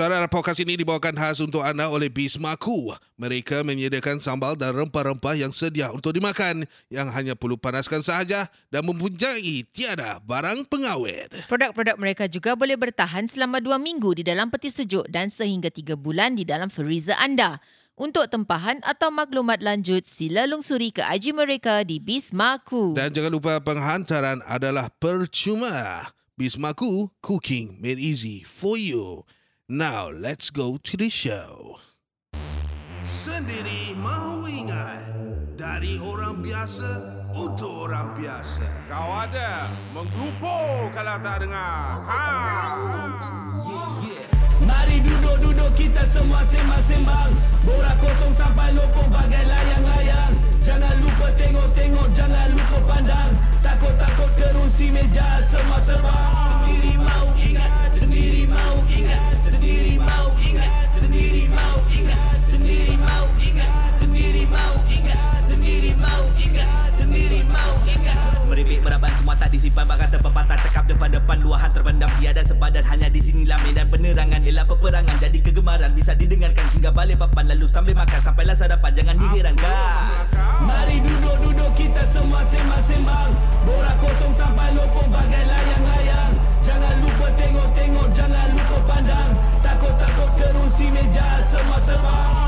Saudara podcast ini dibawakan khas untuk anda oleh Bismaku. Mereka menyediakan sambal dan rempah-rempah yang sedia untuk dimakan yang hanya perlu panaskan sahaja dan mempunyai tiada barang pengawet. Produk-produk mereka juga boleh bertahan selama dua minggu di dalam peti sejuk dan sehingga tiga bulan di dalam freezer anda. Untuk tempahan atau maklumat lanjut, sila lungsuri ke IG mereka di Bismaku. Dan jangan lupa penghantaran adalah percuma. Bismaku, cooking made easy for you. Now, let's go to the show. Sendiri mahu ingat dari orang biasa untuk orang biasa. Kau ada menggelupur kalau tak dengar. Ha. Mari duduk-duduk kita semua sembang-sembang Borak kosong sampai lopong bagai layang-layang Jangan lupa tengok-tengok, jangan lupa pandang Takut-takut kerusi meja semua Luahan terpendam tiada sepadan Hanya di sinilah medan penerangan. Elak peperangan jadi kegemaran Bisa didengarkan hingga balik papan. Lalu sambil makan sampailah sarapan. Jangan diherankan. Mari duduk-duduk kita semua sembang-sembang. Borak kosong sampai lopong bagai layang-layang Jangan lupa tengok-tengok Jangan lupa pandang. Takut-takut kerusi meja semua terbang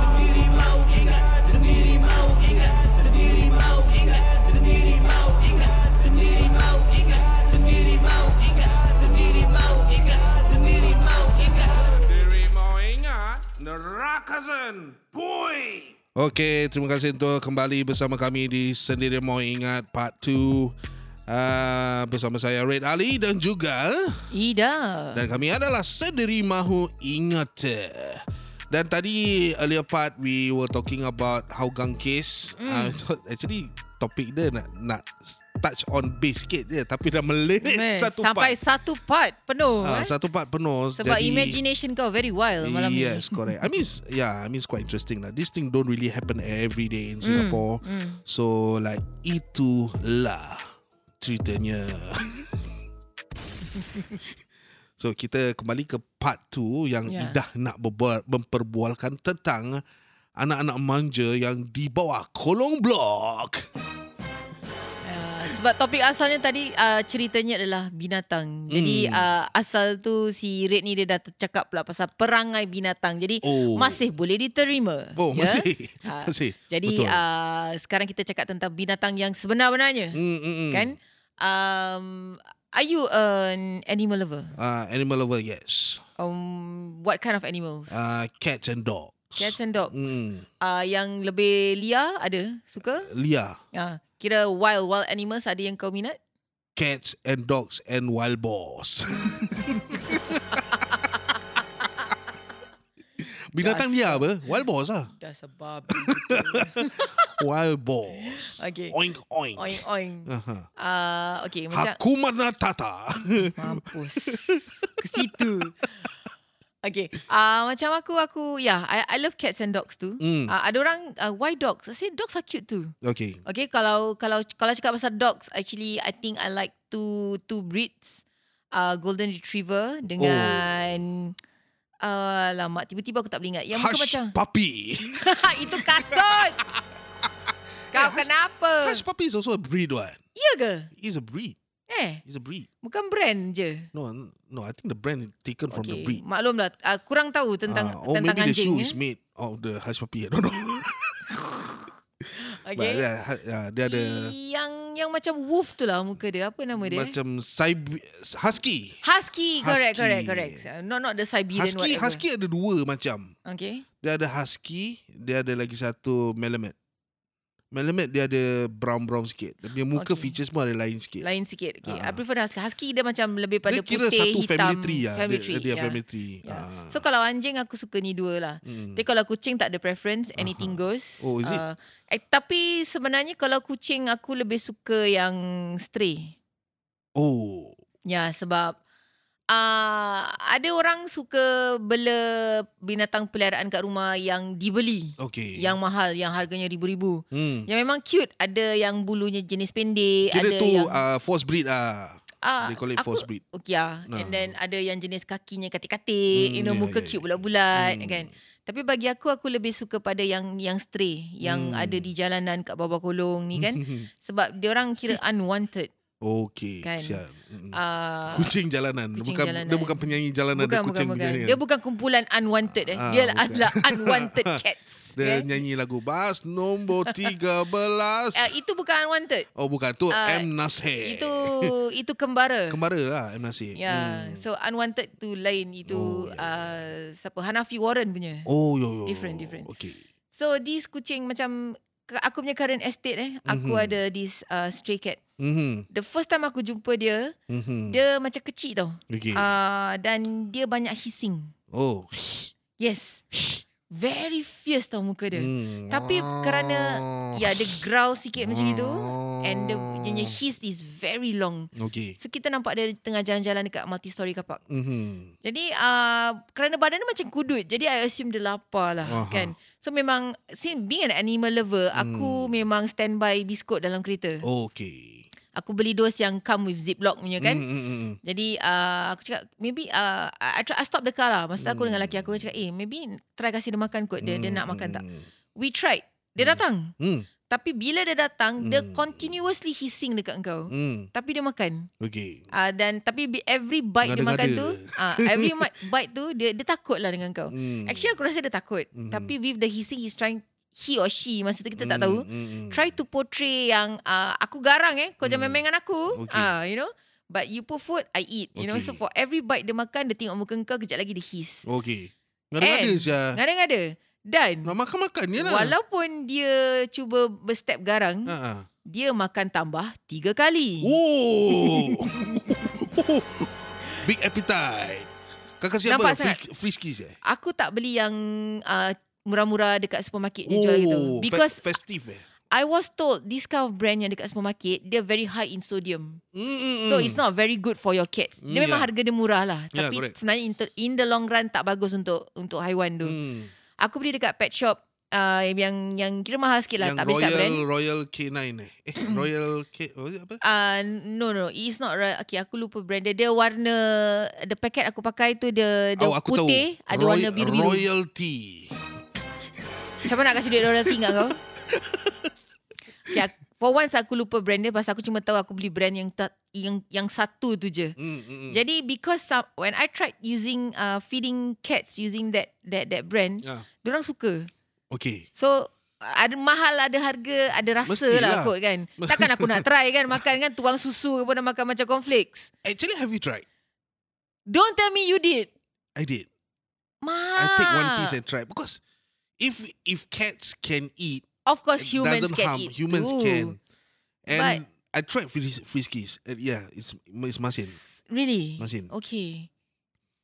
zen. Pui. Okey, terima kasih untuk kembali bersama kami di Sendiri Mau Ingat Part 2 uh, bersama saya Red Ali dan juga Ida. dan kami adalah Sendiri Mahu Ingat. Dan tadi earlier part we were talking about Hougang case. Uh, so actually topik dia nak nak touch on base sikit je tapi dah melilit Man, satu sampai part. satu part penuh. Ah, eh? satu part penuh. Sebab imagination kau very wild malam ni. yes, correct. I mean, yeah, I mean it's quite interesting lah. This thing don't really happen every day in Singapore. So like itulah ceritanya. so kita kembali ke part 2 yang Yeah. Idah nak berbual, memperbualkan tentang anak-anak manja yang di bawah kolong blok. Uh, sebab topik asalnya tadi uh, ceritanya adalah binatang. Jadi Hmm. uh, asal tu si Red ni dia dah cakap pula pasal perangai binatang. Jadi Oh. masih boleh diterima. Oh, ya? masih. Ah, Masih. Jadi Betul. uh, sekarang kita cakap tentang binatang yang sebenar-benarnya. Mm, mm, mm. Kan? Um, are you an animal lover? Uh, animal lover, yes. Um, what kind of animals? Uh, cats and dogs. Cats and dogs. Mm, Uh, yang lebih liar ada? Suka? liar. Uh, kira wild wild animals ada yang kau minat? cats and dogs and wild boars. Binatang liar apa? Wild boars lah. Dah sebab. Wild boars. Okay. Oink oink. oing oing. Aha. Uh, okay, macam Hakuna Matata. mampus. Ke situ. Okay, uh, macam aku, aku, yeah, I, I love cats and dogs too. Mm. Uh, ada orang, uh, why dogs? I say dogs are cute too. okay. Okay, kalau kalau kalau cakap pasal dogs, actually I think I like two two breeds. Uh, golden retriever dengan uh, lama tiba-tiba aku tak boleh ingat. Yang muka Hush macam puppy. itu kasut. Kau kenapa? Hush puppy is also a breed what? Ya ke? It's a breed. Eh, It's a breed. bukan brand je. No, no. I think the brand is taken from the breed. Maklumlah, uh, kurang tahu tentang or tentang maybe the anjing. shoe eh. is made of the hush puppy. I don't know. But Okay. dia, uh, dia ada Yang yang macam wolf tu lah muka dia. Apa nama dia? macam Sib- husky. Husky, correct, Husky. correct, correct. Uh, Not not the Siberian Husky, whatever. husky ada dua macam. Okay. Dia ada husky, dia ada lagi satu Melamed. Melamed dia ada brown-brown sikit. Dia punya muka Okay. features pun ada lain sikit. Lain sikit. Okay. Ah. I prefer husky. Husky dia macam lebih pada dia kira putih, satu hitam. family tree lah. Family dia, tree. dia yeah. family tree. Yeah. Ah. So kalau anjing aku suka ni dua lah. Hmm. Tapi kalau kucing tak ada preference, anything goes. Oh, is it? Uh, eh, tapi sebenarnya kalau kucing aku lebih suka yang stray. Oh. Ya, sebab uh, ada orang suka bela binatang peliharaan kat rumah yang dibeli. Okay. Yang mahal, yang harganya ribu-ribu. hmm. Yang memang cute. Ada yang bulunya jenis pendek. Kira ada tu yang... uh, force breed lah. Ah, They call it aku- force breed. Okay lah. Nah. And then ada yang jenis kakinya katik-katik, Hmm, you know, yeah, muka yeah, cute yeah. bulat-bulat Hmm. kan. Tapi bagi aku, aku lebih suka pada yang yang stray, yang Hmm. ada di jalanan kat bawah kolong ni kan. Sebab dia orang kira unwanted. Okay, Kan. siap. Uh, Kucing jalanan. kucing bukan jalanan. dia bukan penyanyi jalanan, bukan, dia bukan, kucing bukan. jalanan. Dia bukan kumpulan unwanted eh. Ah, dia bukan. adalah unwanted cats. Dia kan? nyanyi lagu Bas nombor 13. Uh, itu bukan unwanted. oh bukan tu ah, M Nasir. Itu itu kembara. kembara lah M Nasir. Ya, Hmm. so unwanted tu lain itu Oh, ya, uh, siapa Hanafi Warren punya. Oh yo yo. Different, different. Okay. So this kucing macam aku punya current estate eh, aku Mhm. ada this uh, stray cat. Mhm. The first time aku jumpa dia, Mhm. dia macam kecil tau. Okay. Uh, dan dia banyak hissing. oh. Yes. Very fierce tau muka dia. Hmm. Tapi kerana ya dia growl sikit macam itu and the punya hiss is very long. Okay. So kita nampak dia tengah jalan-jalan dekat multi-story car park. Mhm. Jadi uh, kerana badan dia macam kudut Jadi I assume dia lapar lah Aha. kan So memang since Being an animal lover Aku Hmm. memang standby biskut dalam kereta Okay. Aku beli dos yang come with ziplock punya kan Mm, mm, mm. Jadi uh, aku cakap Maybe uh, I, try, I stop the car lah Masa aku dengan lelaki aku Aku cakap eh maybe Try kasih dia makan kot Dia, dia nak makan tak Mm. We tried Dia datang Hmm. Tapi bila dia datang Dia Hmm. continuously hissing dekat engkau Hmm. Tapi dia makan Okay. uh, Dan tapi every bite dia makan tu uh, Every bite tu Dia, dia takut lah dengan kau Hmm. Actually aku rasa dia takut Mhm. Tapi with the hissing He's trying He or she Masa tu kita tak Hmm, tahu hmm. Try to portray yang uh, Aku garang eh Kau jangan Hmm. main dengan aku Okay. Ah, You know But you put food I eat You know Okay. So for every bite dia makan Dia tengok muka kau Kejap lagi dia hiss Okay. Ngada-ngada sia. Ngada-ngada Dan Nak makan-makan je lah. Walaupun dia Cuba berstep garang Ha, ha. Dia makan tambah Tiga kali Oh. Big appetite. Kau kasi apa? Nampak Free, free skis eh? Aku tak beli yang uh, Murah-murah dekat supermarket ni jual gitu Oh, fe- Because festive eh? I was told this kind of brand yang dekat supermarket dia very high in sodium. Mm, mm, So it's not very good for your cats. Dia Mm, memang yeah. harga dia murah lah. Yeah, Tapi correct. sebenarnya in, in the long run tak bagus untuk untuk haiwan tu. Mm. Aku beli dekat pet shop uh, yang yang kira mahal sikit lah. Yang tak kat brand. Royal Royal K9 eh? Eh, Royal K... Oh, apa? Uh, no no it's not right. Okay aku lupa brand dia. Dia warna the packet aku pakai tu dia dia oh, putih tahu. ada Roy- warna biru-biru. Royalty. Siapa nak kasih duit royalty kat kau? okay, aku- for once aku lupa brand dia pasal aku cuma tahu aku beli brand yang ta- yang yang satu tu je. Mm, mm, mm. Jadi because some, when I tried using uh, feeding cats using that that that brand, Ya. orang suka. Okay. So ada mahal ada harga ada rasa Mestilah. lah kot kan. Takkan aku nak try kan makan kan tuang susu ke pun nak makan macam cornflakes. Actually, have you tried? Don't tell me you did. I did. Ma. I take one piece and try because if if cats can eat, Of course it humans can harm. eat Humans too. can. And But- I tried fris- friskies. And yeah, it's it's masin. Really? Masin. Okay.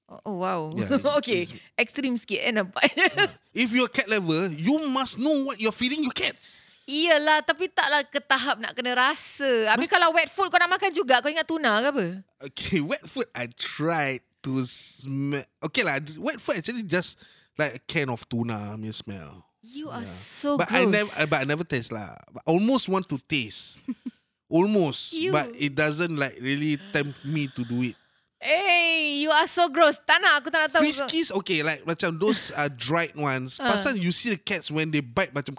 Oh, oh wow. Yeah, it's- okay. it's- Extreme sikit eh nampak. If you're a cat lover, you must know what you're feeding your cats. Iyalah tapi taklah ke tahap nak kena rasa. Habis kalau wet food kau nak makan juga kau ingat tuna ke apa? Okay, wet food. I tried to smell. Okay lah, wet food actually just like a can of tuna me smell. You are so but gross. I never, but I never taste lah. But I almost want to taste, almost. Ew. But it doesn't like really tempt me to do it. Hey, you are so gross. Tak nak, aku tak nak tahu. Friskies, okay, like macam those uh, dried ones. Ah. Pasal you see the cats when they bite macam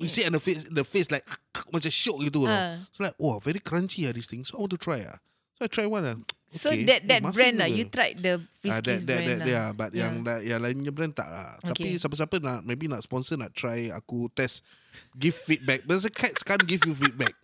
you see and the face, the face like macam syok gitu. Tau. So like, oh, very crunchy ah this thing. So I want to try ah. So I try one ah. So Okay. that Eh, that masin brand lah, you tried the Ah, Friskies that, that, brand that, lah. yeah, but yang that, yang lainnya brand tak lah. Tapi Okay. siapa-siapa nak maybe nak sponsor nak try aku test give feedback. Because cats can't give you feedback.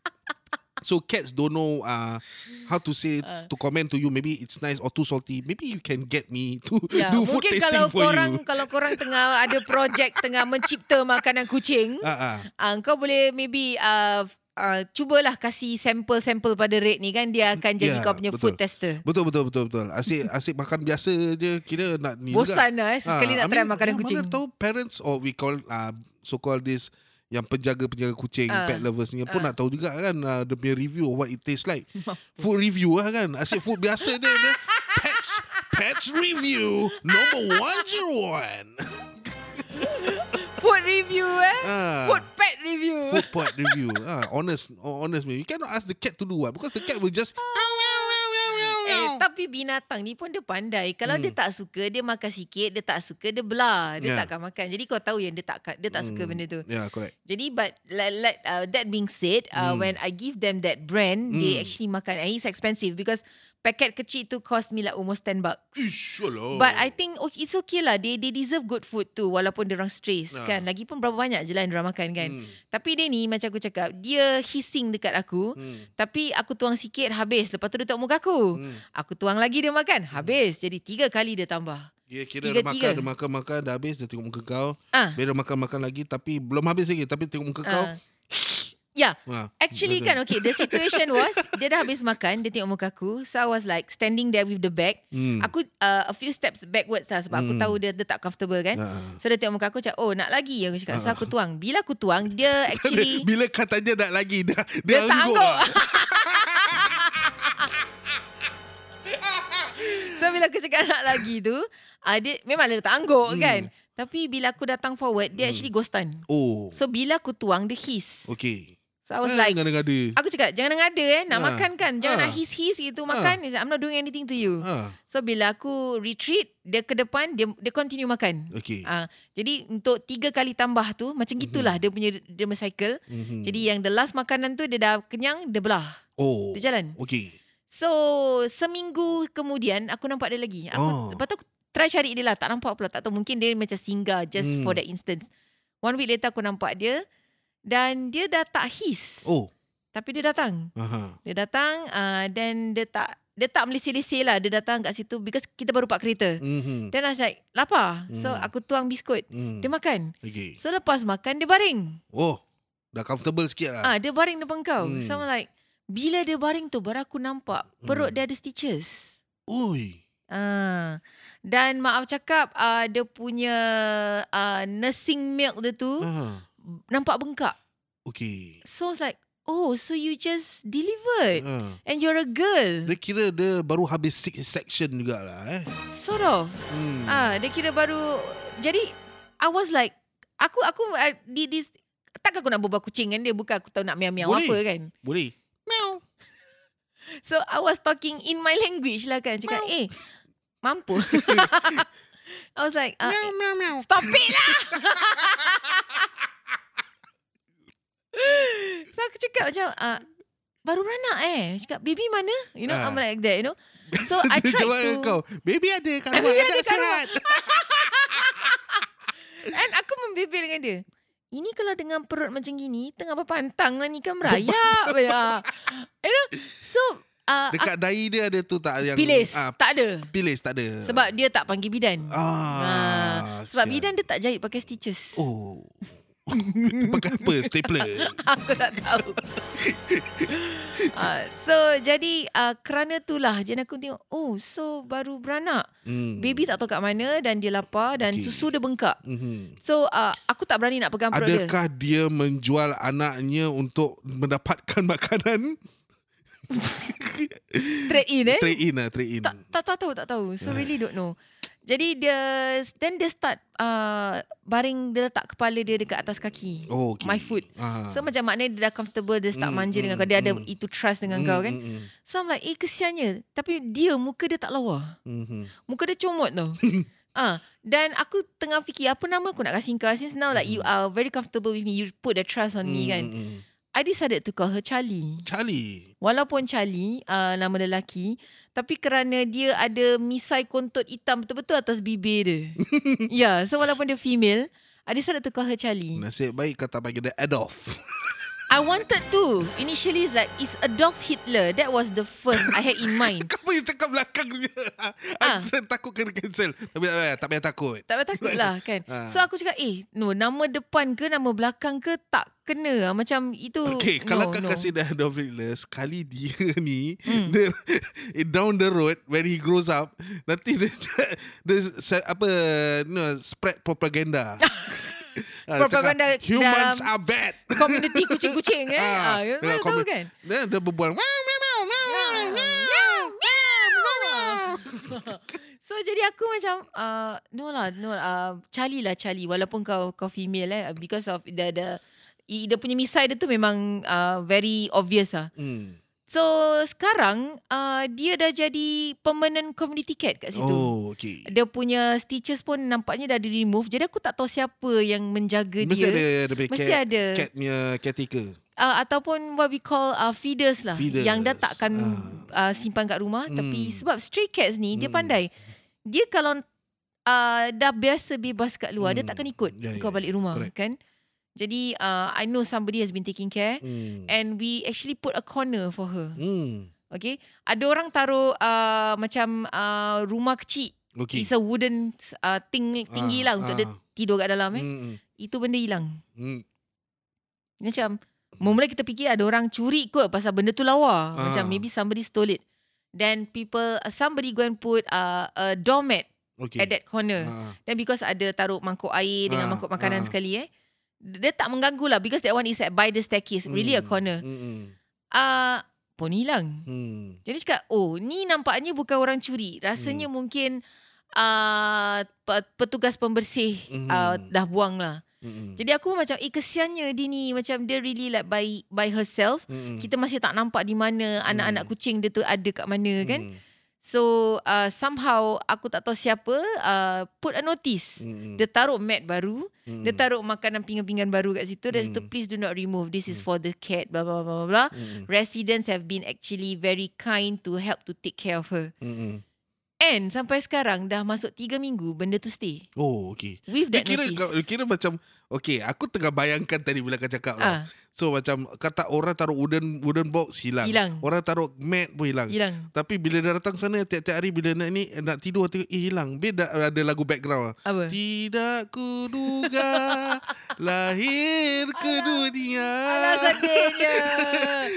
So cats don't know uh, how to say Ah. to comment to you. Maybe it's nice or too salty. Maybe you can get me to Ya, do food tasting kalau for korang you. kalau korang tengah ada projek tengah mencipta makanan kucing, Ah, ah. uh, kau boleh maybe uh, uh, cubalah kasih sampel-sampel pada Red ni kan dia akan jadi Ya, kau punya betul. food tester. Betul betul betul betul. Asyik asyik makan biasa je kira nak ni juga. Bosan lah eh sekali Ah, nak I try mean, makanan ya, kucing. Mana tahu parents or we call uh, so called this yang penjaga-penjaga kucing, Ah. pet lovers ni pun Ah. nak tahu juga kan uh, dia punya review of what it tastes like. food review lah kan. Asyik food biasa dia, dia pets pets review number 101. Food review eh. Ah. Food review. Food pot review. Ah, honest, oh, honest me. You cannot ask the cat to do what because the cat will just Eh, tapi binatang ni pun dia pandai. Kalau Hmm. dia tak suka, dia makan sikit. Dia tak suka, dia belah. Dia Yeah. takkan makan. Jadi kau tahu yang dia tak dia tak suka Hmm. benda tu. Yeah, correct. Jadi but like, like uh, that being said, uh, Hmm. when I give them that brand, they Hmm. actually makan and it's expensive because paket kecil tu cost me like almost 10 bucks. Ish, alah. But I think okay, it's okay lah. They they deserve good food too walaupun dia orang stress Ah. kan. Lagipun berapa banyak je lah yang dia makan kan. Hmm. Tapi dia ni macam aku cakap, dia hissing dekat aku. Hmm. Tapi aku tuang sikit habis. Lepas tu dia tengok muka aku. Hmm. Aku tuang lagi dia makan. Habis. Jadi tiga kali dia tambah. Dia kira Tiga, dia makan, tiga. dia makan, makan, dah habis, dia tengok muka kau. Ah. Bila dia makan-makan lagi, tapi belum habis lagi. Tapi tengok muka kau. Ah. Ya, Ha, Actually dia- kan okay The situation was Dia dah habis makan Dia tengok muka aku So I was like Standing there with the bag Hmm. Aku uh, A few steps backwards lah Sebab aku Hmm. tahu dia, dia tak comfortable kan Ha. So dia tengok muka aku Cakap oh nak lagi Aku cakap So aku tuang Bila aku tuang Dia actually Bila katanya nak lagi, dia, dia, Dia tak angguk. So bila aku cakap nak lagi tu uh, dia, Memang dia tak angguk Hmm. kan Tapi bila aku datang forward Dia Hmm. actually go stun Oh, So bila aku tuang Dia hiss okay. So I was Ah, like Ngada-ngada. Aku cakap jangan ngada eh Nak Ah. makan kan Jangan Ah. nak hiss-hiss gitu Ah. Makan I'm not doing anything to you Ha, So bila aku retreat Dia ke depan Dia dia continue makan okay. Ah, Jadi untuk tiga kali tambah tu Macam gitulah Dia punya Dia cycle Mhm. Jadi yang the last makanan tu Dia dah kenyang Dia belah oh, Dia jalan okay. So seminggu kemudian Aku nampak dia lagi aku, Oh. Lepas tu aku try cari dia lah Tak nampak pula Tak tahu mungkin dia macam singgah Just Hmm. for that instance One week later aku nampak dia Dan dia dah tak hiss Oh, Tapi dia datang aha. Dia datang uh, Then dia tak Dia tak melisi-lisi lah Dia datang kat situ Because kita baru pak kereta Mhm. Then I was like Lapar So Hmm. aku tuang biskut Hmm. Dia makan Okay. So lepas makan Dia baring Oh, dah comfortable sikit lah. Ah, Dia baring depan kau Hmm. So I'm like Bila dia baring tu Baru aku nampak Perut Hmm. dia ada stitches Oi. Ah, dan maaf cakap uh, dia punya uh, nursing milk dia tu Ah, nampak bengkak. okay. So I was like, oh, so you just delivered Ah. and you're a girl. Dia kira dia baru habis six section jugalah eh. Sort of. Hmm. Ah, dia kira baru. Jadi I was like, aku aku uh, di, di takkan aku nak berbual kucing kan dia bukan aku tahu nak miau-miau Boleh. apa kan. Boleh. So I was talking in my language lah kan. Cakap, eh, mampu. I was like, uh, meow, meow. Stop it lah So aku cakap macam uh, Baru beranak eh Cakap baby mana You know Ah. I'm like that you know So I tried jawab to kau, baby ada kat Baby rumah, ada anak kat rumah." And aku membibir dengan dia ini kalau dengan perut macam gini Tengah berpantang lah ni kan merayap ya. You know So uh, Dekat dahi dia ada tu tak yang Pilis ah, Tak ada pilis tak ada. Sebab dia tak panggil bidan ah, Sebab sial. bidan dia tak jahit pakai stitches Oh. Pakai apa? Stapler. Aku tak tahu. uh, so jadi uh, kerana itulah jadi aku tengok oh so baru beranak. Hmm. Baby tak tahu kat mana dan dia lapar dan Okey. susu dia bengkak. Mhm. So uh, aku tak berani nak pegang perut dia. Adakah dia menjual anaknya untuk mendapatkan makanan? Trade in eh. Trade in lah, trade in. Tak, tak, tak tahu, tak tahu. So really don't know. Jadi dia then dia start uh, baring dia letak kepala dia dekat atas kaki. Oh, okay. My foot. Ah. So macam maknanya dia dah comfortable Dia start Mm, manja dengan mm, kau Dia ada mm. itu trust dengan Mm, kau kan mm, mm. So I'm like Eh kesiannya Tapi dia muka dia tak lawa Mhm. Muka dia comot tau Ah, Dan aku tengah fikir Apa nama aku nak kasih kau Since now like you are very comfortable with me You put the trust on me Mm, kan mm, mm. I decided to call her Charlie Charlie. Walaupun Charlie uh, Nama lelaki Tapi kerana dia ada Misai kontot hitam Betul-betul atas bibir dia Ya yeah, So walaupun dia female I decided to call her Charlie Nasib baik kata panggil dia Adolf. I wanted to. Initially it's like it's Adolf Hitler. That was the first I had in mind. Kau yang cakap belakang dia. Ah. Aku takut kena cancel. Tapi tak payah, tak payah takut. Tak payah takut lah kan. Ah. So aku cakap eh no nama depan ke nama belakang ke tak kena. Macam itu. Okay, no, kalau kau no. kasih dia Adolf Hitler, sekali dia ni, Hmm. dia, down the road, when he grows up, nanti dia, dia se- apa, you know, spread propaganda. Ah, dia Propaganda cakap, Humans dalam- are bad. Community kucing-kucing eh. Ah, Ah, dengan mana tahu kan. Dia, dia berbual. So jadi aku macam uh, no lah no uh, Charlie lah Charlie walaupun kau kau female eh because of the the dia punya misai dia tu memang uh, very obvious lah. Hmm. So sekarang uh, dia dah jadi permanent community cat kat situ. Oh, okay. Dia punya stitches pun nampaknya dah di remove. Jadi aku tak tahu siapa yang menjaga Mesti dia. ada ada Mesti cat, ada. cat punya caretaker. uh, ataupun what we call uh, feeders lah Feeders. yang dah takkan uh, simpan kat rumah Hmm. tapi sebab stray cats ni dia Hmm. pandai dia kalau uh, dah biasa bebas kat luar dia Hmm. takkan ikut Ya, kau ya, balik rumah correct. kan jadi uh, I know somebody has been taking care Hmm. and we actually put a corner for her Hmm. okay ada orang taruh uh, macam uh, rumah kecil Okay. it's a wooden uh, ting, tinggi Ah, lah untuk dia ah. tidur kat dalam eh Hmm. itu benda hilang Hmm. Macam Mula kita fikir ada orang curi kot pasal benda tu lawa. Ah. Macam maybe somebody stole it. Then people, uh, somebody go and put uh, a doormat Okay. at that corner. Ah. Then because ada taruh mangkuk air dengan Ah, mangkuk makanan ah. sekali eh. Dia tak mengganggu lah because that one is at by the staircase. Really a Hmm. corner. Hmm. Ah, pun hilang. Hmm. Jadi cakap, oh ni nampaknya bukan orang curi. Rasanya mungkin uh, petugas pembersih uh, Mhm. dah buang lah. Hmm. Jadi aku macam eh kesiannya dia ni macam dia really like by by herself. Hmm. Kita masih tak nampak di mana anak-anak kucing dia tu ada kat mana kan. Hmm. So uh, somehow aku tak tahu siapa uh, put a notice. Hmm. Dia taruh mat baru, Hmm. dia taruh makanan pinggan-pinggan baru kat situ dan situ Hmm. please do not remove this is for the cat blah blah blah blah. blah. Hmm. Residents have been actually very kind to help to take care of her. Hmm. And sampai sekarang dah masuk 3 minggu benda tu stay. Oh, okay. With Dia that kira notice. kau- kira macam okay, aku tengah bayangkan tadi bila kau cakap lah. Ah, So macam kata orang taruh wooden wooden box hilang. Hilang. Orang taruh mat pun hilang. hilang. Tapi bila dia datang sana tiap-tiap hari bila nak ni nak tidur tengok eh hilang. Beda ada lagu background. Apa? Tidak kuduga lahir ke dunia. Alah sedihnya.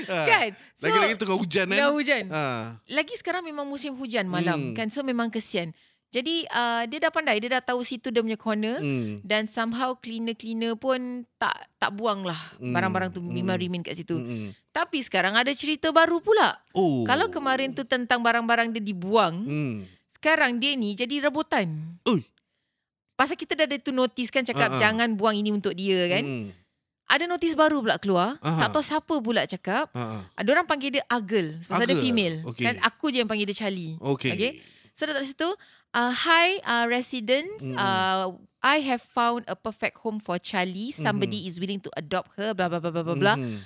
Ah, kan? So, Lagi-lagi tengah hujan kan. Dah hujan. Ah. Lagi sekarang memang musim hujan malam Hmm. kan. So memang kesian. Jadi uh, dia dah pandai. Dia dah tahu situ dia punya corner. Hmm. Dan somehow cleaner-cleaner pun tak tak buang lah. Hmm. Barang-barang tu Hmm. memang remain kat situ. Hmm. Tapi sekarang ada cerita baru pula. Oh. Kalau kemarin tu tentang barang-barang dia dibuang. Hmm. Sekarang dia ni jadi rebutan. Oi. Pasal kita dah ada tu notice kan cakap ah. jangan buang ini untuk dia kan. Hmm. Ada notis baru pula keluar. Aha. Tak tahu siapa pula cakap. Ah. Ada orang panggil dia Agel. Pasal dia female. okey. Kan aku je yang panggil dia Charlie. Okay. Okay. So tak situ. Uh, hi uh, residents. Mm. Uh, I have found a perfect home for Charlie. Somebody is willing to adopt her. Blah blah blah blah blah blah. Mhm.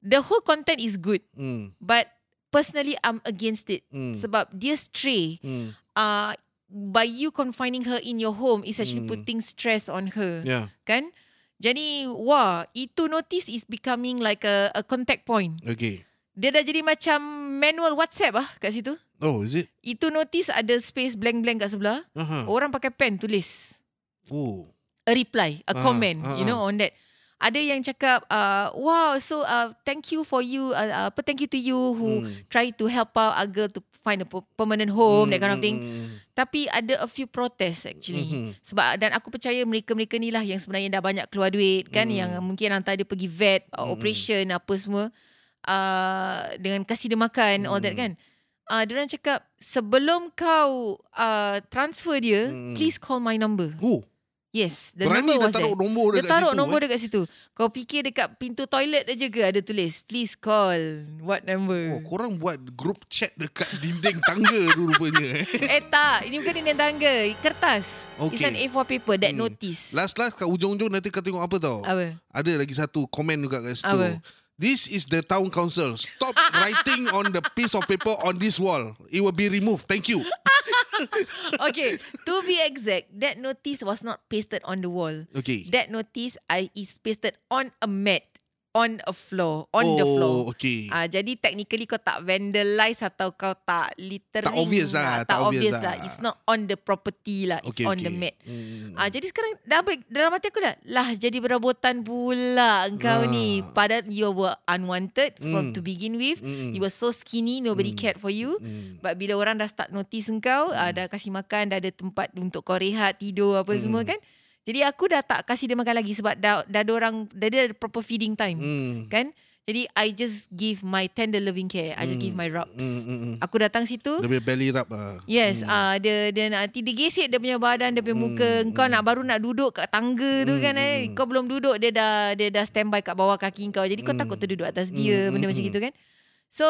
The whole content is good, Hmm. but personally I'm against it. Hmm. Sebab dia stray. Hmm. Uh, by you confining her in your home is actually Mm. putting stress on her. Yeah. Kan? Jadi wah itu notice is becoming like a, a contact point. Okay. Dia dah jadi macam manual WhatsApp ah kat situ. Oh, is it? Itu notice ada space blank-blank kat sebelah. Aha. Orang pakai pen tulis Oh. a reply, a Ah, comment, ah, you know on that. Ada yang cakap, uh, wow, so uh, thank you for you, uh, apa thank you to you who Hmm. try to help out a girl to find a per- permanent home, that kind of thing. Hmm. Tapi ada a few protests actually. Mhm. Sebab dan aku percaya mereka-mereka ni lah yang sebenarnya dah banyak keluar duit kan, Hmm. yang mungkin hantar dia pergi vet, uh, Hmm. operation apa semua, uh, dengan kasih dia makan, all that Hmm. kan. Uh, dia orang cakap sebelum kau uh, transfer dia, Hmm. please call my number. Oh, Yes, the berani number dia was taruh there. nombor Dia dekat taruh situ. nombor eh? dia kat situ. Kau fikir dekat pintu toilet aja ke ada tulis please call what Oh, number. korang buat group chat dekat dinding tangga tu rupanya. eh. eh tak, ini bukan dinding tangga, kertas. It's Okay. an A4 paper that Hmm. notice. Last-last kat ujung-ujung nanti kau tengok apa tau. Apa? Ada lagi satu komen juga kat situ. Apa? This is the town council. Stop writing on the piece of paper on this wall. It will be removed. Thank you. okay, to be exact, that notice was not pasted on the wall. Okay. That notice I is pasted on a mat, on a floor, on oh, the floor. okay. Ah, jadi technically kau tak vandalize atau kau tak littering. Tak obvious lah, Tak, tak obvious, obvious lah. lah. It's not on the property lah. It's okay, on okay. the mat. Hmm. Ah, jadi sekarang dah baik dalam hati aku dah lah jadi berabutan pula engkau Ah. ni. Padahal you were unwanted from Hmm. to begin with. Mm-mm. You were so skinny, nobody Hmm. cared for you. Hmm. But bila orang dah start notice engkau, ah, dah kasih makan, dah ada tempat untuk kau rehat, tidur apa Hmm. semua kan. Jadi aku dah tak kasih dia makan lagi sebab dah, dah ada orang, dah ada proper feeding time. Hmm. Kan? Jadi I just give my tender loving care. I just give my rubs. Hmm, hmm, hmm. Aku datang situ. Dia punya belly rub lah. Yes, Hmm. ah dia dia nanti dia gesek dia punya badan, dia punya muka. Hmm, Kau hmm. nak baru nak duduk kat tangga tu Hmm, kan eh. hmm. Kau belum duduk dia dah dia dah standby kat bawah kaki kau. Jadi kau Hmm. takut terduduk atas dia, Hmm, benda hmm, macam hmm. gitu kan. So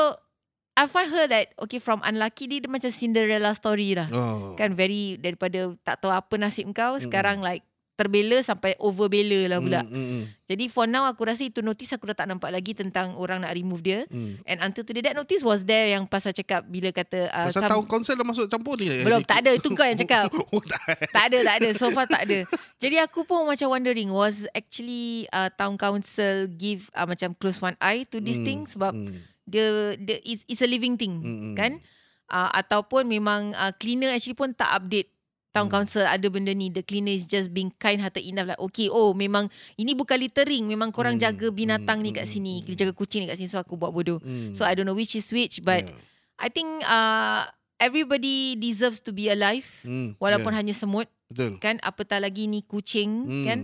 I find her that okay from unlucky dia, dia macam Cinderella story lah. Oh. Kan very daripada tak tahu apa nasib kau sekarang like terbela sampai overbela lah pula. Mm, mm, mm, Jadi for now aku rasa itu notice aku dah tak nampak lagi tentang orang nak remove dia. mm. And until today that notice was there yang pasal cakap bila kata uh, Pasal tahun konsel dah masuk campur ni. belum tak ada itu kau yang cakap. Oh, tak. tak ada tak ada so far tak ada. Jadi aku pun macam wondering was actually uh, town council give uh, macam close one eye to this Hmm, thing sebab hmm. dia dia it's, it's a living thing Mm-mm. kan uh, ataupun memang uh, cleaner actually pun tak update town Hmm. council ada benda ni the cleaner is just being kind hearted enough like okay oh memang ini bukan littering memang korang Hmm, jaga binatang ni hmm, kat hmm, sini hmm. jaga kucing ni kat sini so aku buat bodoh Hmm. so I don't know which is which but Yeah. I think uh, everybody deserves to be alive Hmm, walaupun yeah. hanya semut Betul. kan apatah lagi ni kucing Hmm. kan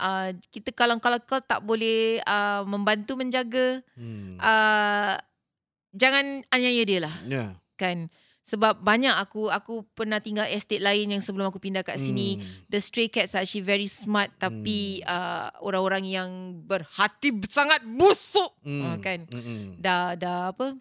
uh, kita kalau kalau kau tak boleh uh, membantu menjaga Hmm. uh, jangan aniaya dia lah Yeah. kan sebab banyak aku aku pernah tinggal estate lain yang sebelum aku pindah kat sini Hmm. the stray cats are actually very smart tapi uh, orang-orang yang berhati sangat busuk Hmm. uh, kan Hmm. dah dah apa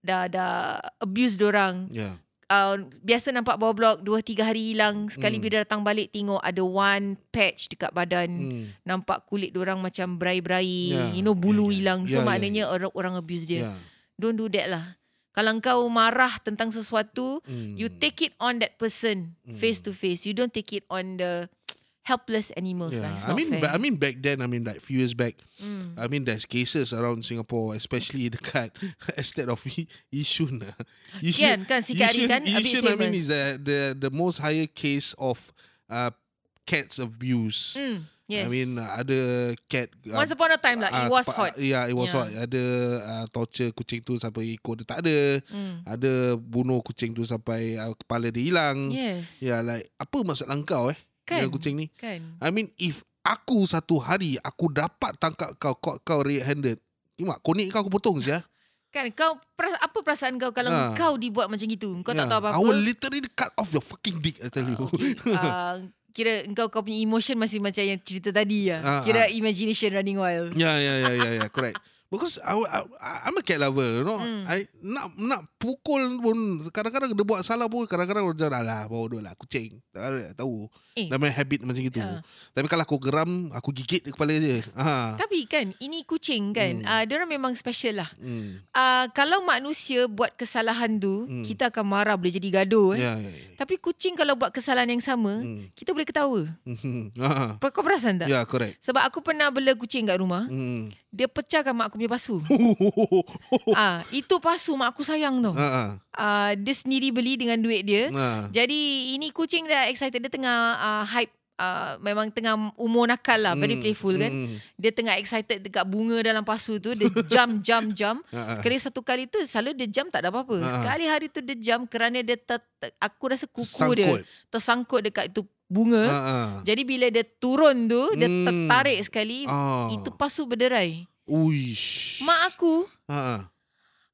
dah dah abuse orang Yeah. uh, biasa nampak bawah blok 2 3 hari hilang sekali Hmm. bila datang balik tengok ada one patch dekat badan Hmm. nampak kulit orang macam berai-berai Yeah, you know bulu yeah, yeah. hilang so Yeah, yeah, maknanya orang orang abuse dia Yeah. don't do that lah kalau kau marah tentang sesuatu Hmm. you take it on that person face to face you don't take it on the helpless animals lah Yeah, it's I mean, fair ba- I mean back then, I mean like few years back, Mm. I mean there's cases around Singapore, especially dekat estate of I- Yishun. Kan, kan, sikit hari kan, Yishun, I mean, is the the the most higher case of uh, cats abuse. Mm, yes I mean, uh, ada cat. uh, once upon a time lah it uh, was pa- hot Yeah, it was Yeah. hot. Ada uh, torture kucing tu sampai ikut dia tak ada. mm. Ada bunuh kucing tu sampai uh, kepala dia hilang. yes Yeah, like apa maksud kau eh? Kan? Dengan kucing ni? kan I mean if aku satu hari aku dapat tangkap kau kau, kau red handed. Imak konik kau aku potong sia. Kan kau peras- apa perasaan kau kalau Ha. kau dibuat macam gitu? Kau tak Yeah. tahu apa-apa. I will literally cut off your fucking dick I tell you. Okay. uh, kira engkau kau punya emotion masih macam yang cerita tadi ya. Ah, Kira ah. imagination running wild. yeah, yeah, yeah, yeah, yeah, correct. Because I, I, I'm a cat lover, you know. Hmm. I nak nak pukul pun kadang-kadang dia buat salah pun kadang-kadang dia alah bodoh lah kucing. Tak tahu. Eh. Dah main habit macam gitu. Ya. Tapi kalau aku geram, aku gigit kepala dia. Ha. Tapi kan ini kucing kan. Hmm. Uh, dia orang memang special lah. Hmm. Uh, kalau manusia buat kesalahan tu, Hmm. kita akan marah boleh jadi gaduh eh. Ya, ya, ya. Tapi kucing kalau buat kesalahan yang sama, Hmm. kita boleh ketawa. Hmm. Ha. Kau perasan tak? Ya, correct. Sebab aku pernah bela kucing kat rumah, Hmm. dia pecahkan mak aku punya pasu. ah, itu pasu mak aku sayang tau. Ha. ha. Uh, dia sendiri beli dengan duit dia. Ha. Jadi ini kucing dah excited dia tengah uh, hype uh, memang tengah umur nakal lah very Hmm, playful kan. hmm. Dia tengah excited dekat bunga dalam pasu tu dia jump jump jump. Sekali satu kali tu selalu dia jump tak ada apa-apa. Ha, ha. Sekali hari tu dia jump kerana dia ter, ter, aku rasa kuku Sangkut. dia tersangkut dekat itu bunga. Ha, ha. Jadi bila dia turun tu dia Hmm. tertarik sekali Ah. itu pasu berderai. Uish. Mak aku Ha, ha.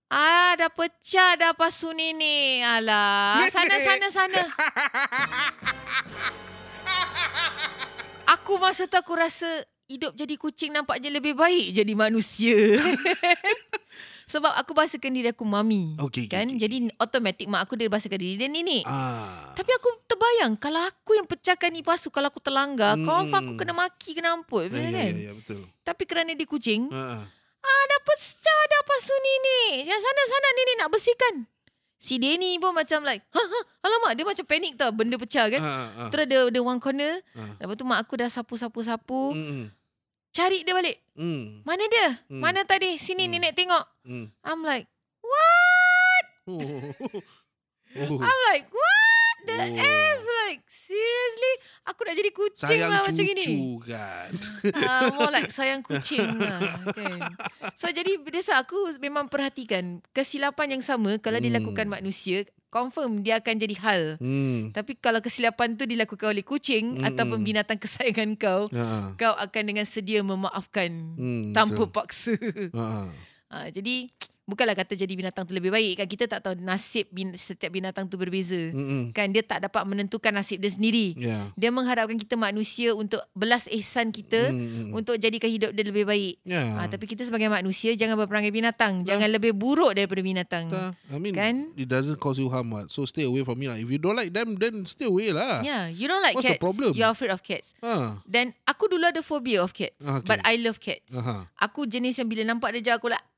Ah, dah pecah dah pasu nenek. Alah, sana sana sana. aku masa tu aku rasa hidup jadi kucing nampak je lebih baik jadi manusia. Sebab aku bahasakan diri aku mami. Okey, kan? okey. Jadi automatik mak aku dia bahasakan diri dia nenek. Ah. Tapi aku terbayang kalau aku yang pecahkan ni pasu kalau aku terlanggar, Hmm. confirm aku kena maki kena amput. Ya, Ya, ya, kan? ya, ya, betul. Tapi kerana dia kucing, ha. Ah, dah pecah dah pasu nenek. Yang sana-sana nenek nak bersihkan. Si Denny pun macam like, ha, ha, alamak dia macam panik tau benda pecah kan. Ha, ha. Terus dia, dia one corner. Ha. Lepas tu mak aku dah sapu-sapu-sapu. Hmm, Cari dia balik. hmm, Mana dia? Hmm. Mana tadi? Sini Hmm. nenek tengok. hmm. I'm like, what? Oh. Oh. I'm like, what the Oh. F? Like, seriously? Aku nak jadi kucing Sayang lah macam cucu gini. kan. uh, more like sayang kucing lah kan. So jadi biasa aku memang perhatikan kesilapan yang sama kalau Hmm. dilakukan manusia confirm dia akan jadi hal. Hmm. Tapi kalau kesilapan tu dilakukan oleh kucing Mm-mm. ataupun binatang kesayangan kau, Ha. kau akan dengan sedia memaafkan Hmm, tanpa betul. paksa. Ha. Uh, jadi Bukanlah kata jadi binatang tu lebih baik kan. Kita tak tahu nasib bin, setiap binatang tu berbeza. Mm-mm. Kan dia tak dapat menentukan nasib dia sendiri. Yeah. Dia mengharapkan kita manusia untuk belas ihsan kita Mm-mm. untuk jadikan hidup dia lebih baik. Yeah. Ah, tapi kita sebagai manusia jangan berperangai binatang. Jangan lebih buruk daripada binatang. Tak, I mean, Kan? it doesn't cause you harm. What? So stay away from me. Lah. If you don't like them, then stay away lah. Yeah, you don't like What's the cats. problem? You're afraid of cats. Ah. Dan aku dulu ada phobia of cats. Okay. But I love cats. Aha. Aku jenis yang bila nampak dia jauh aku like "Ah!"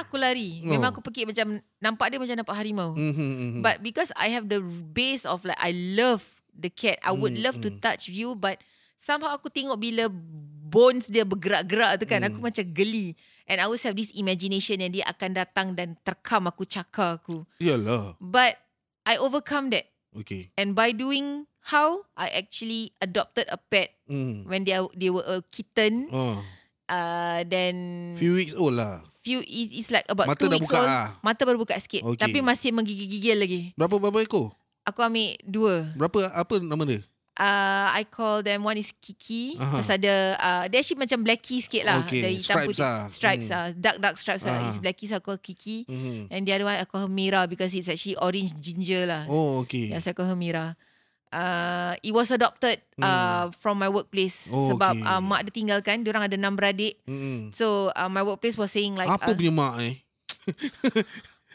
Aku lari. Oh. Memang aku pergi macam nampak dia macam nampak harimau. Mm-hmm, mm-hmm. But because I have the base of like I love the cat. I would Mm, love to touch you but somehow aku tengok bila bones dia bergerak-gerak tu kan Mm. aku macam geli. And I always have this imagination yang dia akan datang dan terkam aku, cakar aku. Yalah. But I overcome that. Okay. And by doing how I actually adopted a pet Mm. when they are, they were a kitten. Oh. Uh, then Few weeks old lah. few it- it's like about Mata two dah weeks buka old. lah. Mata baru buka sikit. Okay. Tapi masih menggigil-gigil lagi. Berapa berapa ekor? Aku ambil dua. Berapa apa nama dia? Uh, I call them one is Kiki. Aha. Pasal ada uh, dia actually macam blackie sikit lah. Okay, Dia hitam stripes putih. lah. Stripes Hmm. lah. Dark dark stripes lah. It's blackie so I call Kiki. Mm-hmm. And the other one I call her Mira because it's actually orange ginger lah. Oh, okay. Yeah, so I call her Mira. Uh, it was adopted uh, from my workplace Hmm. Oh, sebab okay. uh, mak dia tinggalkan. Diorang ada enam beradik. Mm-hmm. So uh, my workplace was saying like Apa uh, punya mak eh?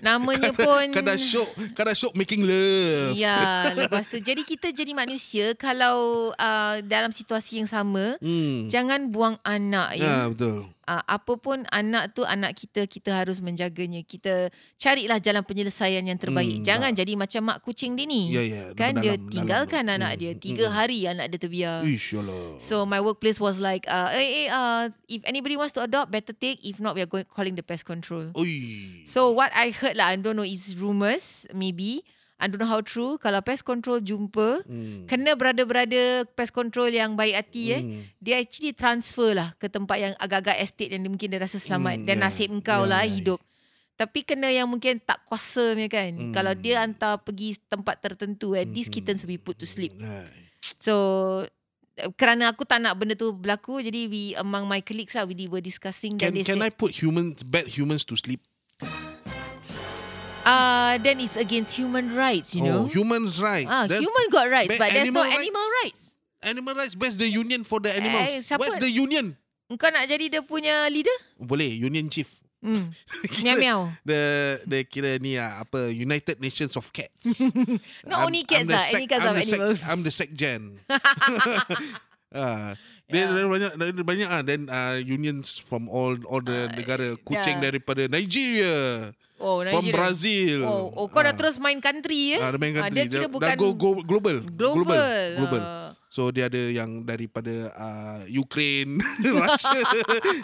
namanya pun Kadang syok, kadang syok making love. Ya, lepas tu jadi kita jadi manusia kalau uh, dalam situasi yang sama Hmm. jangan buang anak Ya, ya. betul. Uh, apa pun anak tu anak kita kita harus menjaganya. Kita carilah jalan penyelesaian yang terbaik. Hmm, jangan jadi macam mak kucing dia ni. Ya, ya. Kan dia Dalam- tinggalkan dalam- anak Hmm, dia hmm, tiga hmm. hari anak dia terbiar. Ish, yalah. So my workplace was like, uh, eh, eh, uh, if anybody wants to adopt, better take. If not, we are going calling the pest control. Oi. So what I heard lah, I don't know, is rumours maybe. I don't know how true. Kalau pest control jumpa, Hmm. kena brother-brother pest control yang baik hati eh. Hmm. Dia actually transfer lah ke tempat yang agak-agak estate yang dia mungkin dia rasa selamat. Hmm, Dan yeah, nasib engkau yeah, lah yeah. hidup. Tapi kena yang mungkin tak kuasa punya kan. Hmm. Kalau dia hantar pergi tempat tertentu, at least kittens will be put to sleep. So eh, kerana aku tak nak benda tu berlaku jadi we among my colleagues lah we were discussing Can they can I said put humans bad humans to sleep? Uh, then it's against human rights you know Oh, humans rights. ah Then human got rights but there's no animal animal rights animal rights. Where's the union for the animals? Eh, siapa- Where's the union? engkau nak jadi dia punya leader Boleh, union chief. hmm miau miau The the kira ni ah, apa United Nations of Cats. Not only cats lah, any kinds I'm of sec- animals. I'm the secgen. Ah, Then Yeah. yeah. banyak dan banyak ah then uh, unions from all all the negara kucing yeah. daripada Nigeria, oh from Nigeria. Brazil. oh, oh kau dah Ah. terus main country eh Ah, dia main Ah, country. dia kira Dah- bukan dah go, go global. global, global. Ah. So dia ada yang daripada uh, Ukraine, Russia.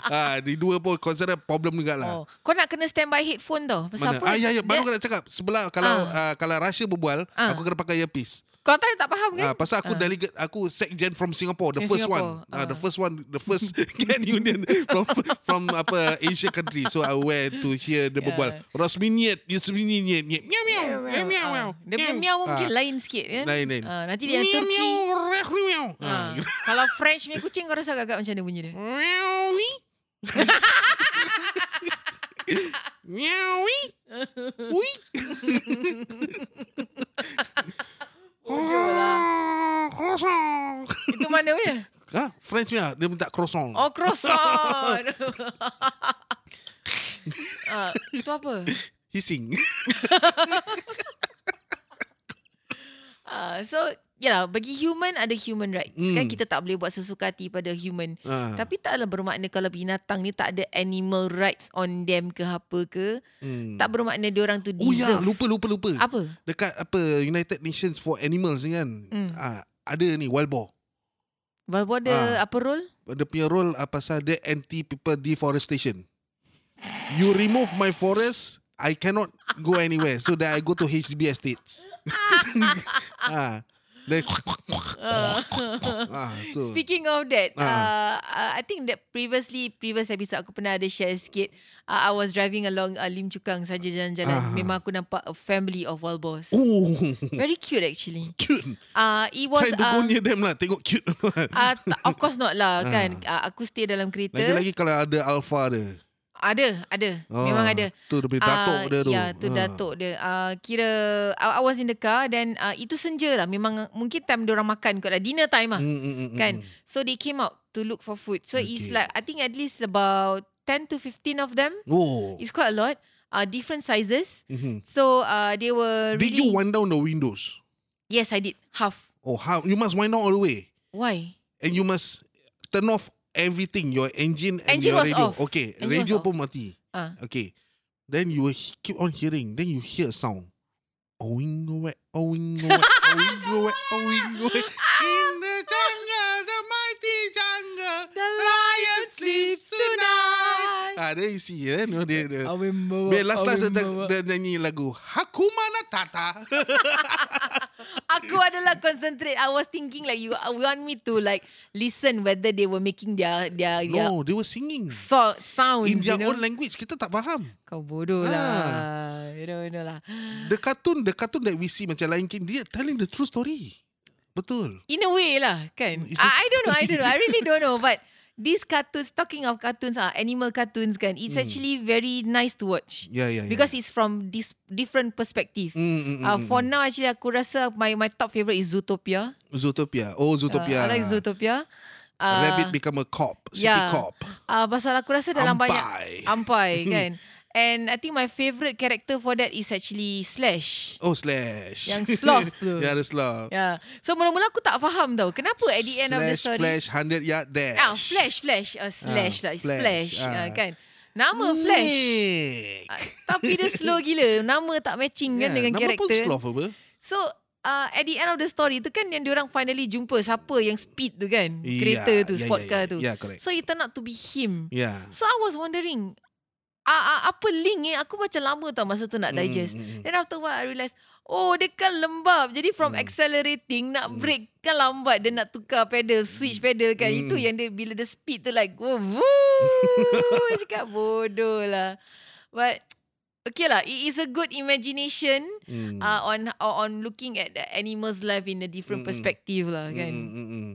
ah, di dua pun consider problem juga lah. Oh, kau nak kena standby headphone tau. Pasal Mana? apa? Ah ya ya baru Dia- kena cakap sebelah kalau uh, kalau Russia berbual Ah. aku kena pakai earpiece. Kau tak tak faham kan? Ah pasal aku Ah. delegate aku secgen from Singapore the first Singapore. one. Ah the Ah. first one the first can union from from apa Asia country so I went to hear the Yeah. berbual. Rasminiet Yasminiet miau miau miau miau miau. Ah. Dia punya miau pun mungkin lain sikit kan? Lain, lain. Ah, nanti dia Miau, Turki. miau, miau. Ah. Ah. Kalau French punya kucing kau rasa agak macam mana bunyi dia? Miau ni. Miau wi. Lah. Croissant. Itu mana punya? Ha? French punya dia minta croissant. Oh, croissant. ah, itu apa? Hissing. Ah, so, yalah, bagi human ada human rights. Kan Hmm. kita tak boleh buat sesuka hati pada human. Ah. Tapi taklah bermakna kalau binatang ni tak ada animal rights on them ke apa ke. Hmm. Tak bermakna dia orang tu Oh ya, deserve. lupa lupa lupa. Apa? Dekat apa United Nations for Animals ni kan. Hmm. Ah, ada ni wild boar. Valbo ada Ah. apa role? Dia punya role apa pasal dia anti people deforestation. You remove my forest, I cannot go anywhere. So that I go to HDB estates. ah. Then ah, tu. Speaking of that, Ah. uh, uh, I think that previously, previous episode aku pernah ada share sikit. Uh, I was driving along uh, Lim Chu Kang saja jalan-jalan. Ah. Memang aku nampak a family of wild. Oh, Very cute actually. cute. Uh, it was Try to go uh, near them lah. Tengok cute. uh, of course not lah kan. Uh, aku stay dalam kereta. Lagi-lagi kalau ada alpha ada. Ada, ada. Ah, Memang ada. Tu dia punya datuk Ah, dia tu. Ya, tu Ah. datuk dia. Uh, kira I, I was in the car dan uh, itu senja lah. Memang mungkin time dia orang makan kot lah. Dinner time lah. Mm, mm, mm, kan? mm. So they came out to look for food. So it's Okay. like I think at least about 10 to 15 of them. Oh. It's quite a lot. Uh, different sizes. Mhm. So uh, they were Did really... you wind down the windows? Yes, I did. Half. Oh, how you must wind down all the way, Why? and you must turn off everything, your engine and Engine your was radio. off. Okay, Engine radio off. pun mati. Ah. Okay, then you will keep on hearing. Then you hear a sound. Owing away, owing away, owing away, owing away. In the jungle, the mighty jungle, The lion sleeps tonight. Ah, there you see, eh? No, dia, dia. Awimbawa, Biar last last dia, nyanyi lagu Hakuma Matata. Aku adalah concentrate. I was thinking like you want me to like listen whether they were making their their their no, they were singing so, sounds. in their you know? own language. Kita tak faham. Kau bodoh Ah. lah. You know, you know lah. The cartoon, the cartoon that we see macam Lion King, dia telling the true story. Betul. In a way lah, kan? I, I don't know, I don't know. I really don't know. But these cartoons, talking of cartoons, ah, animal cartoons kan, it's actually very nice to watch. Yeah, yeah, yeah. Because it's from this different perspective. Mm, mm, mm, Uh, mm, for mm. now, actually, aku rasa my my top favorite is Zootopia. Zootopia. Oh, Zootopia. Uh, I like Zootopia. Uh, Rabbit become a cop. City yeah. cop. Uh, pasal aku rasa dalam banyak Ampai. ampai kan. And I think my favourite character for that is actually Slash. Oh, Slash. Yang sloth tu. yeah, the sloth. Yeah. So mula-mula aku tak faham tau. Kenapa at the end of the Slash, story. Flash, 100 yard dash. Ah, Flash, Flash. Uh, slash Ah, lah. It's Flash. Flash. Ah. Ah, kan. Nama Flash. Ah, tapi dia slow gila. Nama tak matching kan Yeah, dengan nama pun karakter. sloth apa? So uh, at the end of the story tu kan yang diorang finally jumpa siapa yang speed tu kan. Yeah, Kereta tu, yeah, sport yeah, car yeah. tu. Yeah, correct. So it turned out to be him. Yeah. So I was wondering, uh, apa link eh? Aku macam lama tau masa tu nak Mm, digest. mm, mm. Then after while I realised, oh dia kan lembab. Jadi from Mm. accelerating, nak brake kan lambat. Dia nak tukar pedal, switch pedal kan. Mm. Itu yang dia, bila dia speed tu like, oh, woo. Cakap bodoh lah. But, okay lah. It is a good imagination Mm. uh, on on looking at the animal's life in a different Mm-mm. perspective lah kan. Mm, mm, mm.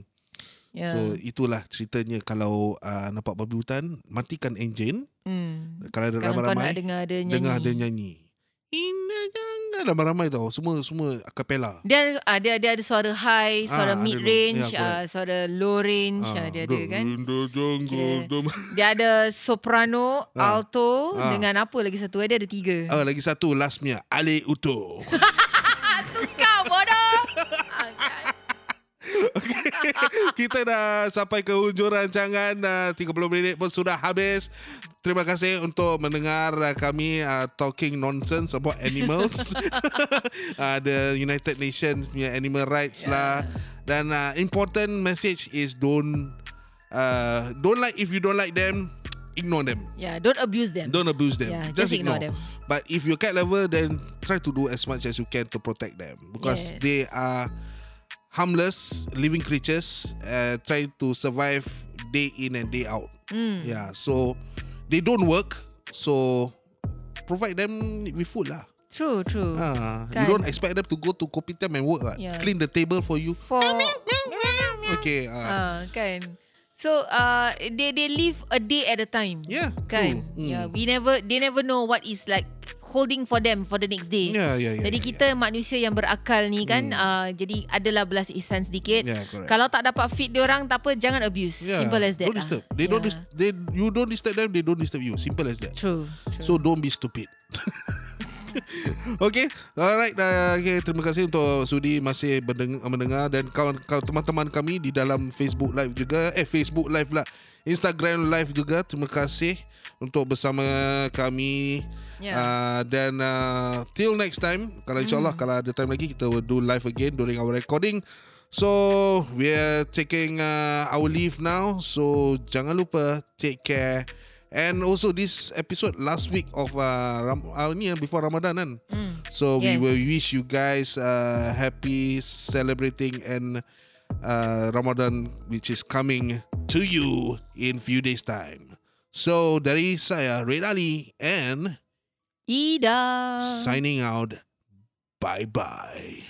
Yeah. So itulah ceritanya kalau uh, nampak babi hutan matikan enjin hmm. kalau ada Kalau ramai-ramai dengar dia nyanyi. dengar dia nyanyi. Inna jangan ramai-ramai tau semua semua acapella. Dia uh, dia dia ada suara high, suara Ah, ada mid range, Ya, uh, suara low range, uh, dia ada kan. In the jungle, Kira- Dia ada soprano, Ah. alto Ah. dengan apa lagi satu? eh? Dia ada tiga. Ah, lagi satu last punya Ale Uto. Kau bodoh. Ah, kan. Kita dah sampai ke hujung rancangan uh, 30 minit pun sudah habis. Terima kasih untuk mendengar uh, kami uh, talking nonsense about animals. uh, the United Nations punya animal rights Yeah. lah. Dan uh, important message is don't uh, don't like if you don't like them, ignore them. Yeah, don't abuse them. Don't abuse them. Yeah, just, just ignore ignore. them. But if you're cat lover, then try to do as much as you can to protect them because Yes. they are harmless living creatures, uh, trying to survive day in and day out. Mm. Yeah, so they don't work, so provide them with food lah. True, true. Ah, Kan. you don't expect them to go to kopitiam and work. lah. Yeah. Clean the table for you. For Okay. ah. ah kan. So uh, they they live a day at a time. yeah. Kan. True. Mm. Yeah, we never they never know what is like holding for them for the next day. Yeah, yeah, yeah. Jadi yeah, kita manusia yang berakal ni kan Hmm. uh, jadi adalah belas ihsan sedikit. Yeah, correct. Kalau tak dapat feed dia orang tak apa jangan abuse. Yeah, Simple as that. Don't lah. disturb. They don't. Yeah. Dis- they you don't disturb them. They don't disturb you. Simple as that. True. true. So don't be stupid. okay, alright. Uh, okay, terima kasih untuk sudi masih mendengar dan kawan kawan teman-teman kami di dalam Facebook Live juga. Eh, Facebook Live lah. Instagram Live juga. Terima kasih untuk bersama kami. Yeah. Uh, dan uh, till next time, kalau insyaAllah kalau ada time lagi kita will do live again during our recording. So we are taking uh, our leave now. So jangan lupa take care. And also this episode last week of uh, Ram- uh, ni before Ramadan kan. Mm. So we Yes. will wish you guys uh, happy celebrating and uh, Ramadan which is coming to you in few days time. So dari saya Red Ali and Ida. signing out. Bye bye.